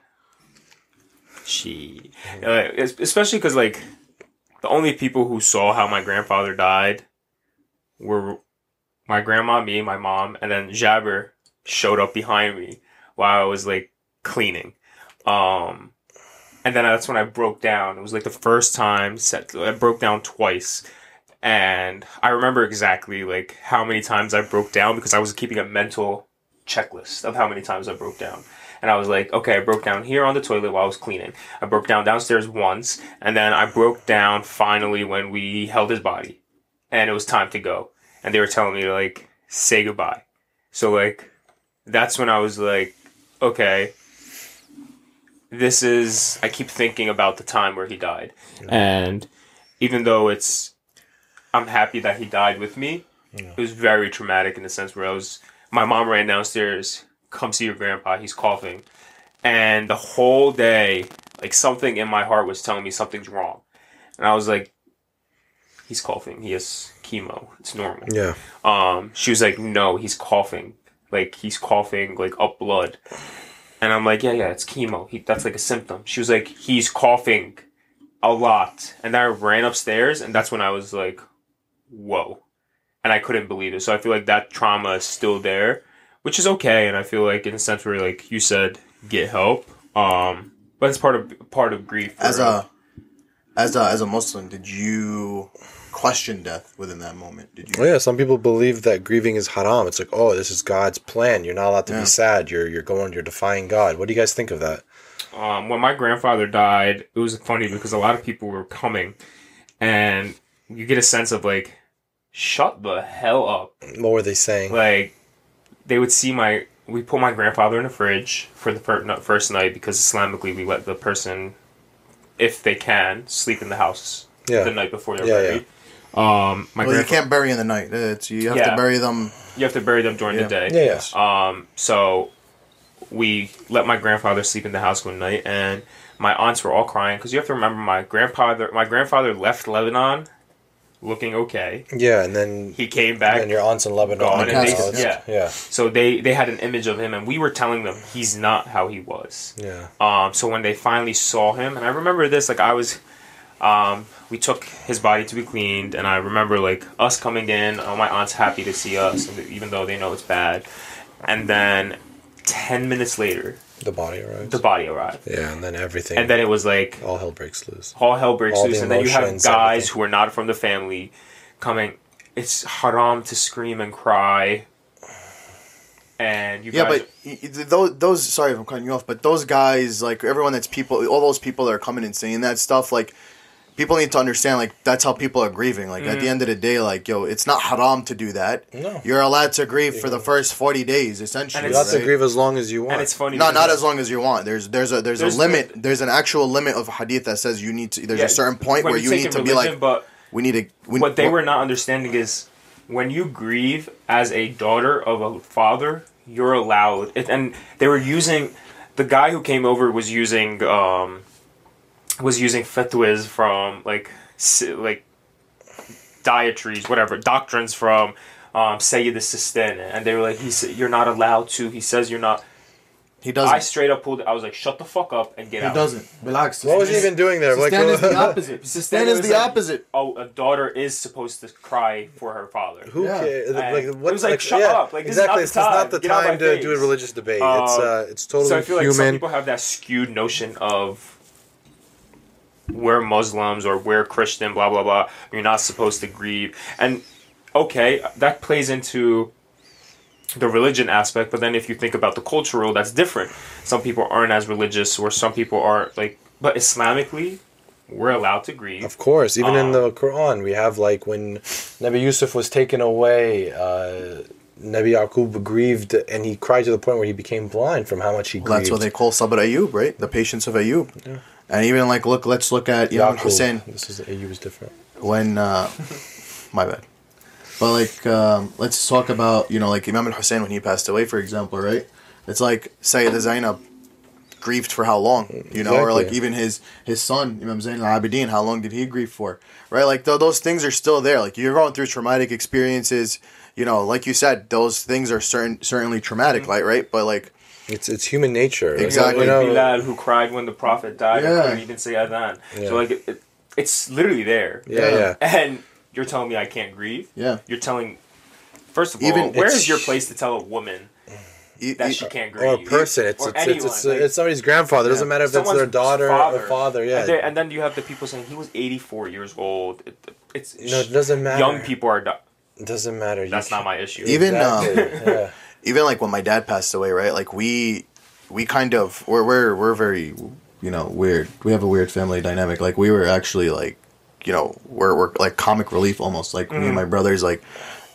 She, uh, especially because like the only people who saw how my grandfather died were my grandma, me, my mom, and then Jabber showed up behind me while I was like cleaning. Um, and then that's when I broke down. It was like the first time set. I broke down twice, and I remember exactly like how many times I broke down because I was keeping a mental checklist of how many times I broke down. And I was like, okay, I broke down here on the toilet while I was cleaning. I broke down downstairs once, and then I broke down finally when we held his body, and it was time to go. And they were telling me to like say goodbye. So like, that's when I was like, okay, this is. I keep thinking about the time where he died, and even though it's, I'm happy that he died with me. It was very traumatic in the sense where I was. My mom ran downstairs come see your grandpa. He's coughing. And the whole day, like something in my heart was telling me something's wrong. And I was like, he's coughing. He has chemo. It's normal. Yeah. Um, she was like, no, he's coughing. Like he's coughing like up blood. And I'm like, yeah, yeah, it's chemo. He, that's like a symptom. She was like, he's coughing a lot. And I ran upstairs, and that's when I was like, whoa. And I couldn't believe it. So I feel like that trauma is still there, which is okay. And I feel like in a sense where like you said, get help. Um, but it's part of part of grief. As a as a as a Muslim, did you question death within that moment? Did you? Well, yeah, some people believe that grieving is haram. It's like, oh, this is God's plan. You're not allowed to Yeah. be sad. You're you're going. You're defying God. What do you guys think of that? um, when my grandfather died, it was funny because a lot of people were coming, and you get a sense of like, shut the hell up. What were they saying? Like, they would see my. We put my grandfather in the fridge for the fir- not first night because Islamically we let the person, if they can, sleep in the house yeah, the night before they're Yeah, yeah. Um, my Well, you can't bury in the night. It's you have Yeah. to bury them. you have to bury them during Yeah. the day. yeah, yeah. Um, so we let my grandfather sleep in the house one night, and my aunts were all crying because you have to remember my grandfather. My grandfather left Lebanon, looking okay. Yeah, and then He came back, and your aunts in Lebanon. Gone, and now they- yeah. yeah, so they they had an image of him, and we were telling them he's not how he was. yeah. Um, so when they finally saw him, and I remember this, like I was, um, we took his body to be cleaned, and I remember like us coming in, all my aunts happy to see us, even though they know it's bad, and then ten minutes later, The body arrives. the body arrived, yeah, and then everything. and then it was like all hell breaks loose. all hell breaks All loose, the and then you have guys everything. who are not from the family coming. It's haram to scream and cry, and you Yeah, guys, but y- y- those those sorry if I'm cutting you off, but those guys like everyone that's people, all those people that are coming and saying that stuff, like people need to understand like that's how people are grieving. Like Mm-hmm. at the end of the day, like yo, it's not haram to do that. No. You're allowed to grieve for the first forty days, essentially. And You have to right? grieve as long as you want. and it's funny. No, not as long as you want. There's there's a there's, There's a limit. There's an actual limit of hadith that says you need to. There's yeah, a certain point where you need in to be like, but we need to. We, what they were not understanding is when you grieve as a daughter of a father, you're allowed. And they were using the guy who came over was using um, was using fatwas from like si- like dietaries, whatever doctrines from um, Sayyid Sistani, and they were like, "He's you're not allowed to." He says you're not. He doesn't. I straight up pulled. I was like, "Shut the fuck up and get he out." He doesn't. Relax. What was he even doing there? Like, Sistan is the opposite. <laughs> Sistan is the like- opposite. Oh, a daughter is supposed to cry for her father. Who Yeah. cares? And Like, it what, was like, shut up. Like, this is not exactly. the It's not the time. Get out time my to do a religious debate. Uh, it's uh, it's totally so I feel like some people have that skewed notion of we're Muslims or we're Christian, blah blah blah. You're not supposed to grieve, and okay, that plays into the religion aspect. But then if you think about the cultural, that's different. Some people aren't as religious, or some people are like. But Islamically, we're allowed to grieve. Of course, even in Um, the Quran, we have like when Nabi Yusuf was taken away, uh, Nabi Yaqub grieved and he cried to the point where he became blind from how much he Well, grieved. that's what they call Sabr Ayub, right? The patience of Ayub. And even like, look, let's look at Imam Yaqub. Hussein This is Ayub was different. when, uh, <laughs> my bad. But like, um, let's talk about you know like Imam al Hussein when he passed away, for example, right? It's like Sayyida Zainab grieved for how long, you know, or like even his his son Imam Zain al Abidin, how long did he grieve for, right? Like th- those things are still there. Like you're going through traumatic experiences, you know, like you said, those things are certain certainly traumatic, like right? But like It's it's human nature. Like, Exactly. You know, Bilal who cried when the Prophet died and Yeah. couldn't even say Adhan. Yeah. So like, it, it, it's literally there. yeah, Yeah. yeah. And you're telling me I can't grieve? yeah, You're telling. First of Even- all, where it's- your place to tell a woman that she can't grieve? Or a person. It's Or it's, it's, anyone, it's, like- it's somebody's grandfather. It doesn't matter if it's their daughter father. or father. Yeah. And, and then you have the people saying he was 84 years old. It, it's no, it doesn't matter. young people are. di- It doesn't matter. You That's not can't- my issue. Even, um, yeah. Even like when my dad passed away, right? Like we we kind of we're we're we're very you know weird. We have a weird family dynamic. Like we were actually like you know we're we're like comic relief almost. Like me and my brothers like.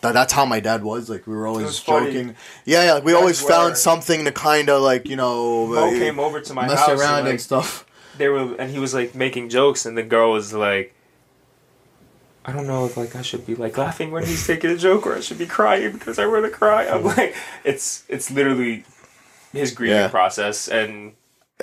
That, that's how my dad was. Like we were always was funny. joking. Yeah, yeah. Like, we That's always found something to kind of like you know Mo uh, came over to my mess house around and, and stuff. they were, and he was like making jokes, and the girl was like, "I don't know if like I should be like laughing when he's taking a joke, or I should be crying because I want to cry." I'm like, it's it's literally his grieving Yeah. process, and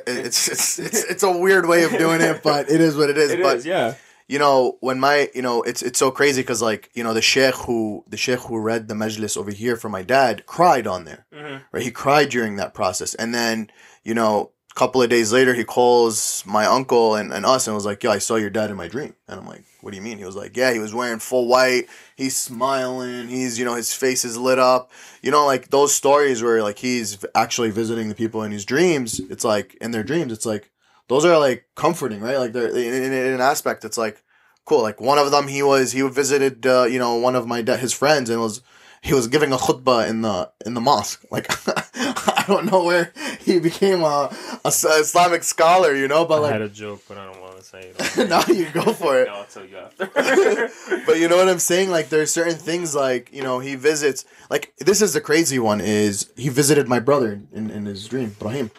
It's, it's it's it's a weird way of doing it, but it is what it is. <laughs> it but is, yeah. you know when my you know it's it's so crazy because like you know the sheikh who the sheikh who read the majlis over here for my dad cried on there Mhm. right he cried during that process and then you know couple of days later he calls my uncle and, and us and was like yo i saw your dad in my dream and i'm like what do you mean he was like yeah he was wearing full white he's smiling he's you know his face is lit up you know like those stories where like he's actually visiting the people in his dreams it's like in their dreams it's like those are like comforting, right? Like they're in, in, in an aspect, it's like cool. Like one of them, he was he visited, uh, you know, one of my his friends, and was he was giving a khutbah in the in the mosque. Like <laughs> I don't know where he became a, a Islamic scholar, you know, but like I had a joke, but I don't want to say it. <laughs> now you go for it. <laughs> No, I'll tell you after. <laughs> but you know what I'm saying? Like there's certain things like you know he visits. Like this is the crazy one is he visited my brother in, in his dream, Brahim,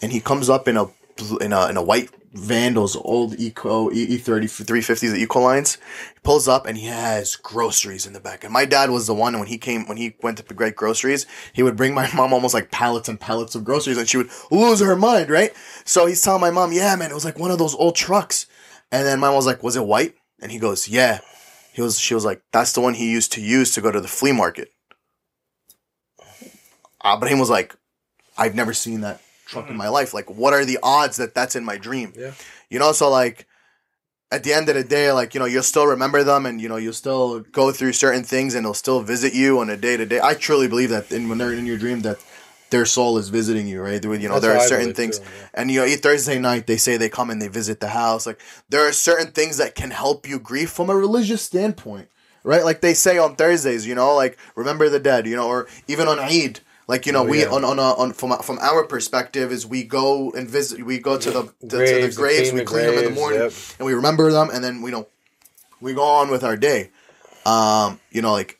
and he comes up in a in a in a white Vandals old Eco E thirty three fifties Eco lines. He pulls up and he has groceries in the back. And my dad was the one when he came when he went to great groceries. He would bring my <laughs> mom almost like pallets and pallets of groceries, and she would lose her mind, right? So he's telling my mom, "Yeah, man, it was like one of those old trucks." And then my mom was like, "Was it white?" And he goes, "Yeah." He was. She was like, "That's the one he used to use to go to the flea market." Ah, he was like, "I've never seen that truck in mm-hmm. my life. Like, what are the odds that that's in my dream?" Yeah. You know, so like, at the end of the day, like you know, you'll still remember them, and you know, you'll still go through certain things, and they'll still visit you on a day to day. I truly believe that, in, when they're in your dream, that their soul is visiting you, right? You know, That's there are certain things, too, yeah. and you know, Thursday night they say they come and they visit the house. Like there are certain things that can help you grieve from a religious standpoint, right? Like they say on Thursdays, you know, like remember the dead, you know, or even on Eid. Like you know, Oh, we yeah. on on, a, on from uh, from our perspective is we go and visit, we go to the to, to the Graves, graves, we the clean them in the morning, yep. and we remember them, and then we know we go on with our day. Um, you know, like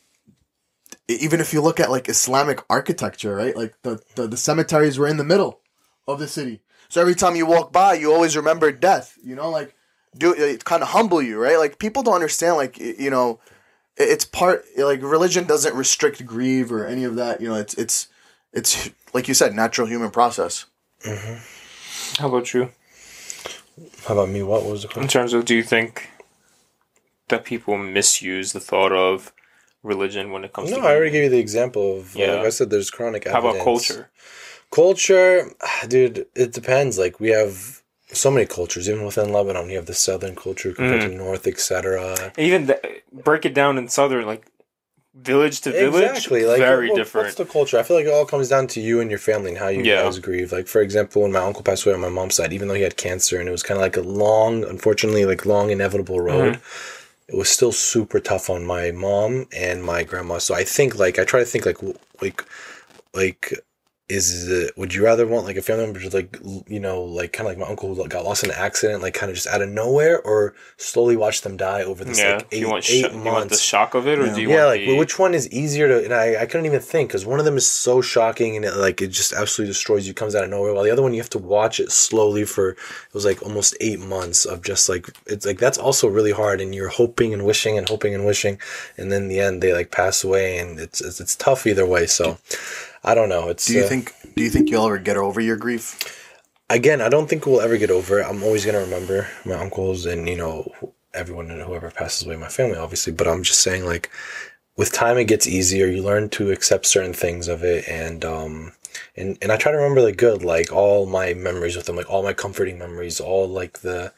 even if you look at like Islamic architecture, right? Like the, the, the cemeteries were in the middle of the city. So every time you walk by, you always remember death, you know, like do uh, it kind of humble you, right? Like people don't understand like you know, it's part like religion doesn't restrict grieve or any of that, you know, it's it's it's like you said, natural human process. How about you? How about me? What was the question? In terms of, do you think that people misuse the thought of religion when it comes No, to No, I already gave you the example of. Yeah. Like I said, there's chronic. How about culture? Culture, <sighs> dude, it depends. Like we have so many cultures, even within Lebanon. You have the southern culture compared Mm. to north, etc. Even the, break it down in southern, like village to village, Exactly, like very what- different. What's the culture? I feel like it all comes down to you and your family and how you Yeah. guys grieve. Like for example, when my uncle passed away on my mom's side, even though he had cancer and it was kind of like a long, unfortunately, like long inevitable road. Mm-hmm. It was still super tough on my mom and my grandma. So I think like I try to think like like like is it, would you rather want like a family member to like you know like kind of like my uncle who got lost in an accident like kind of just out of nowhere or slowly watch them die over this yeah, like do eight, you want eight sho- you want the shock of it, or Yeah. do you yeah, want like the, well, which one is easier to? And I, I couldn't even think because one of them is so shocking and it like it just absolutely destroys you, comes out of nowhere. While the other one you have to watch it slowly for it was like almost eight months of just like it's like that's also really hard and you're hoping and wishing and hoping and wishing, and then in the end they like pass away and it's it's, it's tough either way. So I don't know. It's Do you uh, think? Do you think you'll ever get over your grief? again, I don't think we'll ever get over it. I'm always gonna remember my uncles and you know everyone and whoever passes away in my family, obviously. But I'm just saying, like, with time, it gets easier. You learn to accept certain things of it, and um, and and I try to remember the good, like all my memories with them, like all my comforting memories, all like the,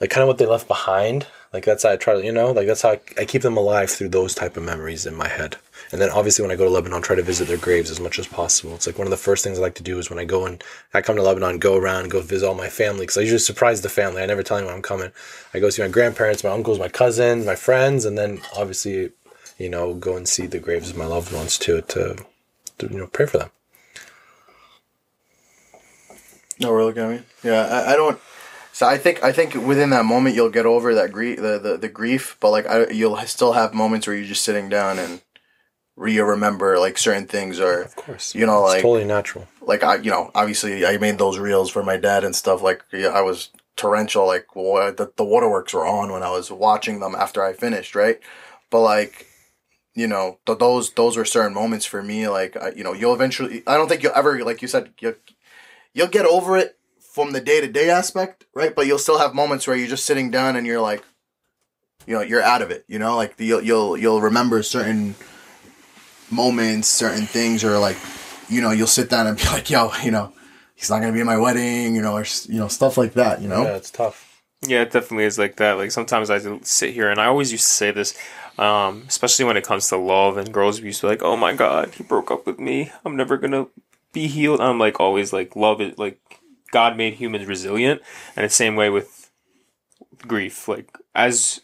like kind of what they left behind. Like that's how I try to, you know, like that's how I, I keep them alive through those type of memories in my head. And then obviously when I go to Lebanon, try to visit their graves as much as possible. It's like one of the first things I like to do is when I go and I come to Lebanon, go around, go visit all my family because I usually surprise the family. I never tell anyone I'm coming. I go see my grandparents, my uncles, my cousins, my friends, and then obviously, you know, go and see the graves of my loved ones too to, to you know, pray for them. No, looking at. Yeah, I, I don't. So I think I think within that moment you'll get over that grief, the, the, the grief, but like I, you'll still have moments where you're just sitting down and you remember like certain things or Of course, You know, it's like- totally natural. like I you know obviously I made those reels for my dad and stuff like yeah, I was torrential like the, the waterworks were on when I was watching them after I finished right? But like you know th- those those were certain moments for me like I, you know you'll eventually I don't think you'll ever like you said you'll, you'll get over it from the day to day aspect right? But you'll still have moments where you're just sitting down and you're like you know you're out of it you know? Like you'll you'll you'll remember certain moments certain things or like you know, you'll sit down and be <laughs> like, yo, you know, he's not gonna be at my wedding, you know, or you know, stuff like that, you know. Yeah, it's tough. Yeah, it definitely is like that. Like sometimes I sit here and I always used to say this, um, especially when it comes to love and girls used to be like, "Oh my god, he broke up with me. I'm never gonna be healed." I'm like always like love it. Like God made humans resilient, and the same way with grief. Like as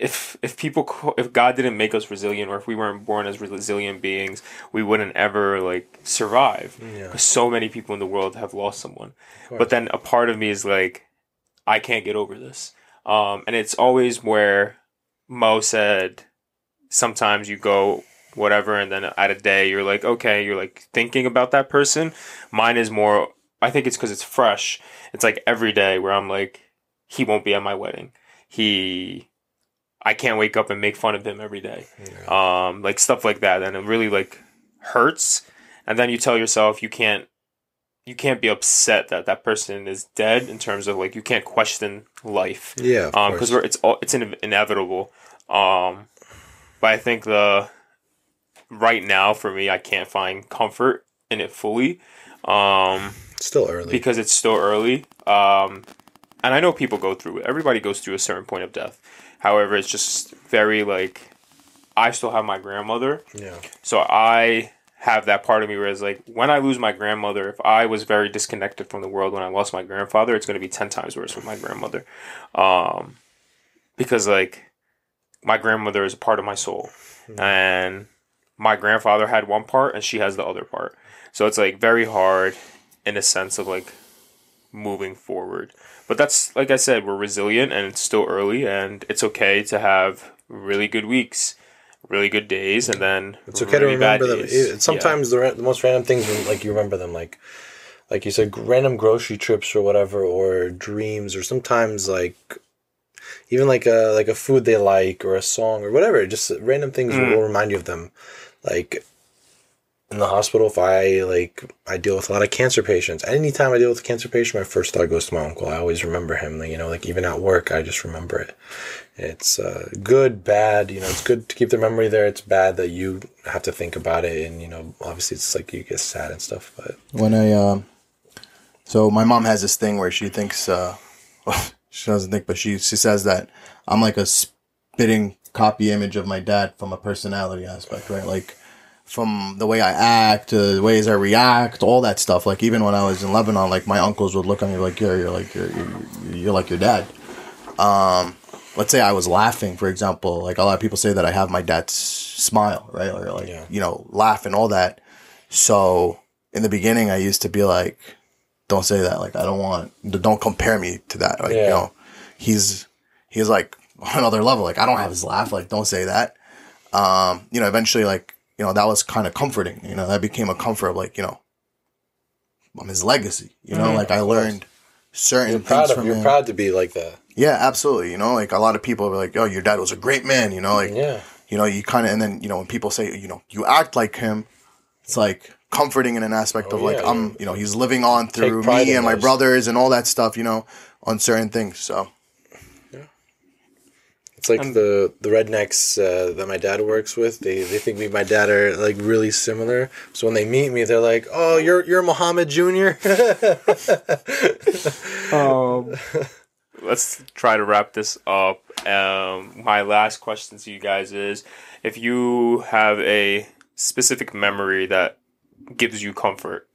if if people if God didn't make us resilient, or if we weren't born as resilient beings, we wouldn't ever like survive. Yeah. so many people in the world have lost someone. But then a part of me is like, I can't get over this. Um, and it's always where Mo said, sometimes you go whatever, and then at a day you're like, okay, you're like thinking about that person. Mine is more. I think it's because it's fresh. It's like every day where I'm like, he won't be at my wedding. He. I can't wake up and make fun of him every day. Um, like stuff like that, and it really like hurts. And then you tell yourself you can't you can't be upset that that person is dead in terms of like you can't question life. Yeah, of um because it's all it's in, inevitable. Um but i think the right now for me i can't find comfort in it fully. Um It's still early. because it's still early. Um and i know people go through it. Everybody goes through a certain point of death however it's just very like i still have my grandmother yeah. so I have that part of me where it's like when I lose my grandmother, if I was very disconnected from the world when I lost my grandfather, it's going to be 10 times worse with my grandmother. Um, because like my grandmother is a part of my soul and my grandfather had one part and she has the other part. So it's like very hard in a sense of like moving forward. But that's like I said, we're resilient and it's still early and it's okay to have really good weeks, really good days, and then It's okay really to remember them. It- sometimes the, ra- the most random things, like you remember them, like like you said, random grocery trips or whatever, or dreams, or sometimes like even like a like a food they like or a song or whatever. Just random things Mm. will remind you of them. Like in the hospital, if I like, I deal with a lot of cancer patients. Anytime I deal with a cancer patient, my first thought goes to my uncle. I always remember him. You know, like even at work, I just remember it. It's uh, good, bad. You know, it's good to keep the memory there. It's bad that you have to think about it, and you know, obviously, it's like you get sad and stuff. But when I um so my mom has this thing where she thinks uh <laughs> she doesn't think but she she says that I'm like a spitting copy image of my dad from a personality aspect, right? Like from the way I act to the ways I react, all that stuff. Like even when I was in Lebanon, like my uncles would look at me like, "You're, you're like you're, you're, you're like your dad." Um, let's say I was laughing, for example. Like a lot of people say that I have my dad's smile, right? Or like Yeah. you know, laugh and all that. So in the beginning, I used to be like, "Don't say that." Like I don't want, don't compare me to that. Like you know, he's he's like on <laughs> another level. Like I don't have his laugh. Like don't say that. Um, you know, eventually, like you know, that was kind of comforting. You know, that became a comfort of like you know, I'm his legacy. You know, like I learned certain you're proud things of from you're him. proud to be like that. Yeah, absolutely. You know, like a lot of people are like, "Oh, your dad was a great man." You know, like Yeah. you know, you kind of, and then you know, when people say, you know, you act like him, it's like comforting in an aspect of like Oh, yeah, I'm, you know, he's living on through me and my brothers and all that stuff. You know, on certain things. So It's like the the rednecks uh, that my dad works with. They they think me and my dad are like really similar. So when they meet me, they're like, "Oh, you're you're Muhammad Junior." <laughs> Um, let's try to wrap this up. Um, my last question to you guys is: if you have a specific memory that gives you comfort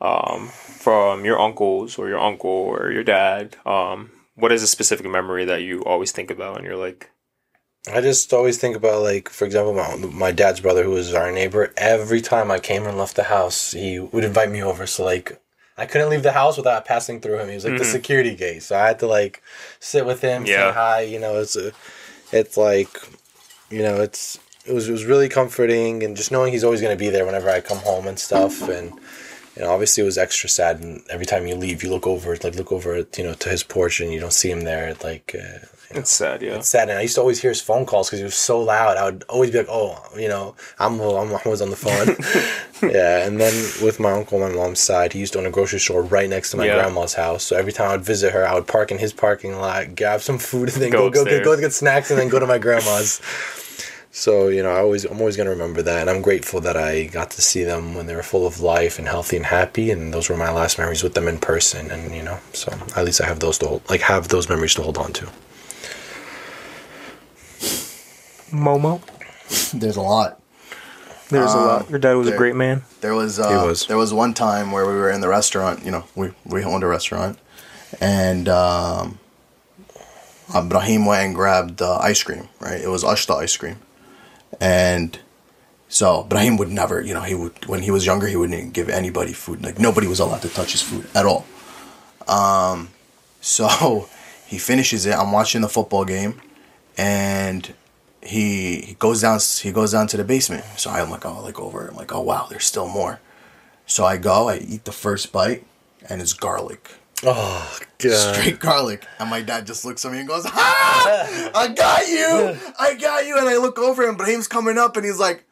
um, from your uncles or your uncle or your dad, um, what is a specific memory that you always think about and you're like, I just always think about like, for example, my my dad's brother, who was our neighbor. Every time I came and left the house, he would invite me over. So like, I couldn't leave the house without passing through him. He was like the security gate, so I had to like sit with him, Yeah. say hi. You know, it's a, it's like, you know, it's it was it was really comforting, and just knowing he's always gonna be there whenever I come home and stuff, and. You know, obviously it was extra sad, and every time you leave, you look over, like look over, you know, to his porch, and you don't see him there. Like, uh, it's sad, yeah. it's sad, and I used to always hear his phone calls because he was so loud. I would always be like, "Oh, you know, I'm I'm always on the phone." <laughs> yeah, and then with my uncle on my mom's side, he used to own a grocery store right next to my Yeah. grandma's house. So every time I would visit her, I would park in his parking lot, grab some food, and then Go go go get, go get snacks, and then go to my grandma's. <laughs> So you know, I always I'm always gonna remember that, and I'm grateful that I got to see them when they were full of life and healthy and happy, and those were my last memories with them in person. And you know, so at least I have those to hold, like have those memories to hold on to. Momo. there's a lot. There's a lot. Your dad was a there- great man. There was, uh, was. there was one time where we were in the restaurant. You know, we we owned a restaurant, and um, Ibrahim went and grabbed uh, ice cream. Right, it was Ashta ice cream, and so Ibrahim would never. You know, he would when he was younger, he wouldn't give anybody food. Like nobody was allowed to touch his food at all. Um, so <laughs> he finishes it. I'm watching the football game, and he he goes down he goes down to the basement. So I'm like, oh, like over. I'm like, oh wow, there's still more. So I go, I eat the first bite, and it's garlic, Oh god. straight garlic. And my dad just looks at me and goes, ha! I got you, I got you. And I look over, and Brahim's coming up, and he's like,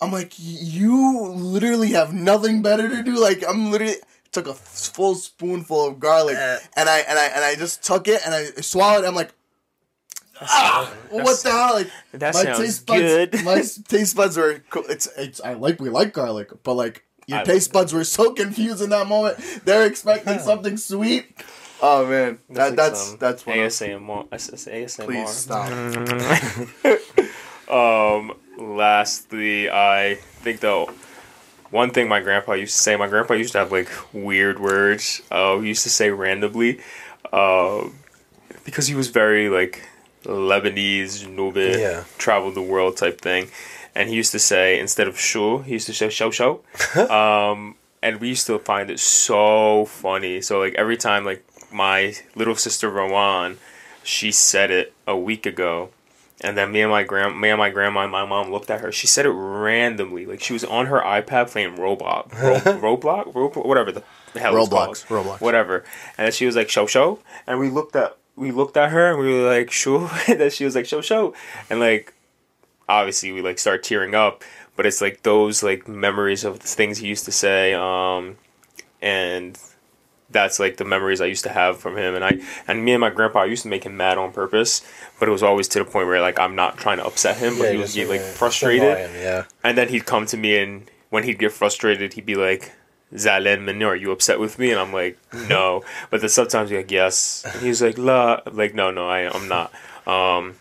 I'm like, you literally have nothing better to do. Like I'm literally took a full spoonful of garlic, uh. and I and I and I just took it and I swallowed. it. I'm like. Ah, what the hell? Like <laughs> That my sounds taste buds, good. <laughs> my taste buds were. co- It's it's. I like we like garlic, but like your I- taste buds were so confused in that moment. They're expecting <laughs> something sweet. Oh man, that like that's some that's one. of- ASMR. ASMR. Please stop. Um, lastly, I think though one thing my grandpa used to say. My grandpa used to have like weird words. Uh, he used to say randomly, uh, because he was very like Lebanese, Nubit, Yeah. traveled the world type thing, and he used to say instead of shu, he used to say show show. <laughs> um, and we used to find it so funny. So like every time like my little sister Rowan, she said it a week ago. And then me and my grand, me and my grandma and my mom looked at her. She said it randomly, like she was on her iPad playing Roblox, <laughs> Ro- Roblox, Roblox, whatever the hell Roblox, Roblox. whatever. And then she was like, "Show, show," and we looked at we looked at her and we were like, "Sure." <laughs> that she was like, "Show, show," and like obviously we like start tearing up, but it's like those like memories of the things he used to say, um, and that's like the memories I used to have from him. And I and me and my grandpa I used to make him mad on purpose, but it was always to the point where like I'm not trying to upset him, but he was get like frustrated, him, yeah. and then he'd come to me and when he'd get frustrated, he'd be like. Zalen Manu, are you upset with me? And I'm like, no. <laughs> But then sometimes he's like, yes. And he's like, la. I'm like, no, no, I, I'm not. Um,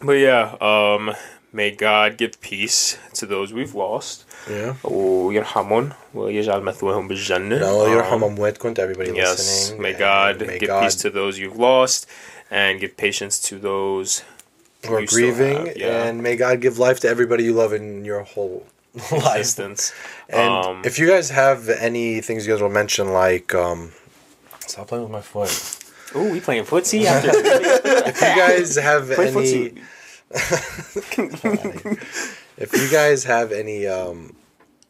but yeah, um, may God give peace to those we've lost. Yeah. ويرحمهم ويجعل مثواهم بالجنة. No, you're Um, أمواتكم to everybody Yes, listening. may and God may give God peace to those you've lost, and give patience to those who are you still grieving, have, yeah. and may God give life to everybody you love in your whole <laughs> existence. And um, if you guys have any things you guys will mention, like um, stop playing with my foot. oh, we playing footsie after <laughs> If you guys have play any, <laughs> if you guys have any um,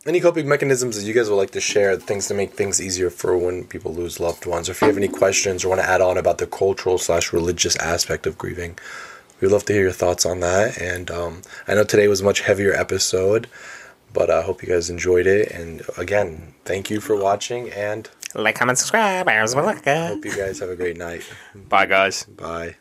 any coping mechanisms that you guys would like to share, things to make things easier for when people lose loved ones, or if you have any questions or want to add on about the cultural slash religious aspect of grieving, we'd love to hear your thoughts on that. And um, I know today was a much heavier episode, but I hope you guys enjoyed it. And again, thank you for watching, and Like, comment, subscribe. I hope you guys have a great night. Bye, guys. Bye.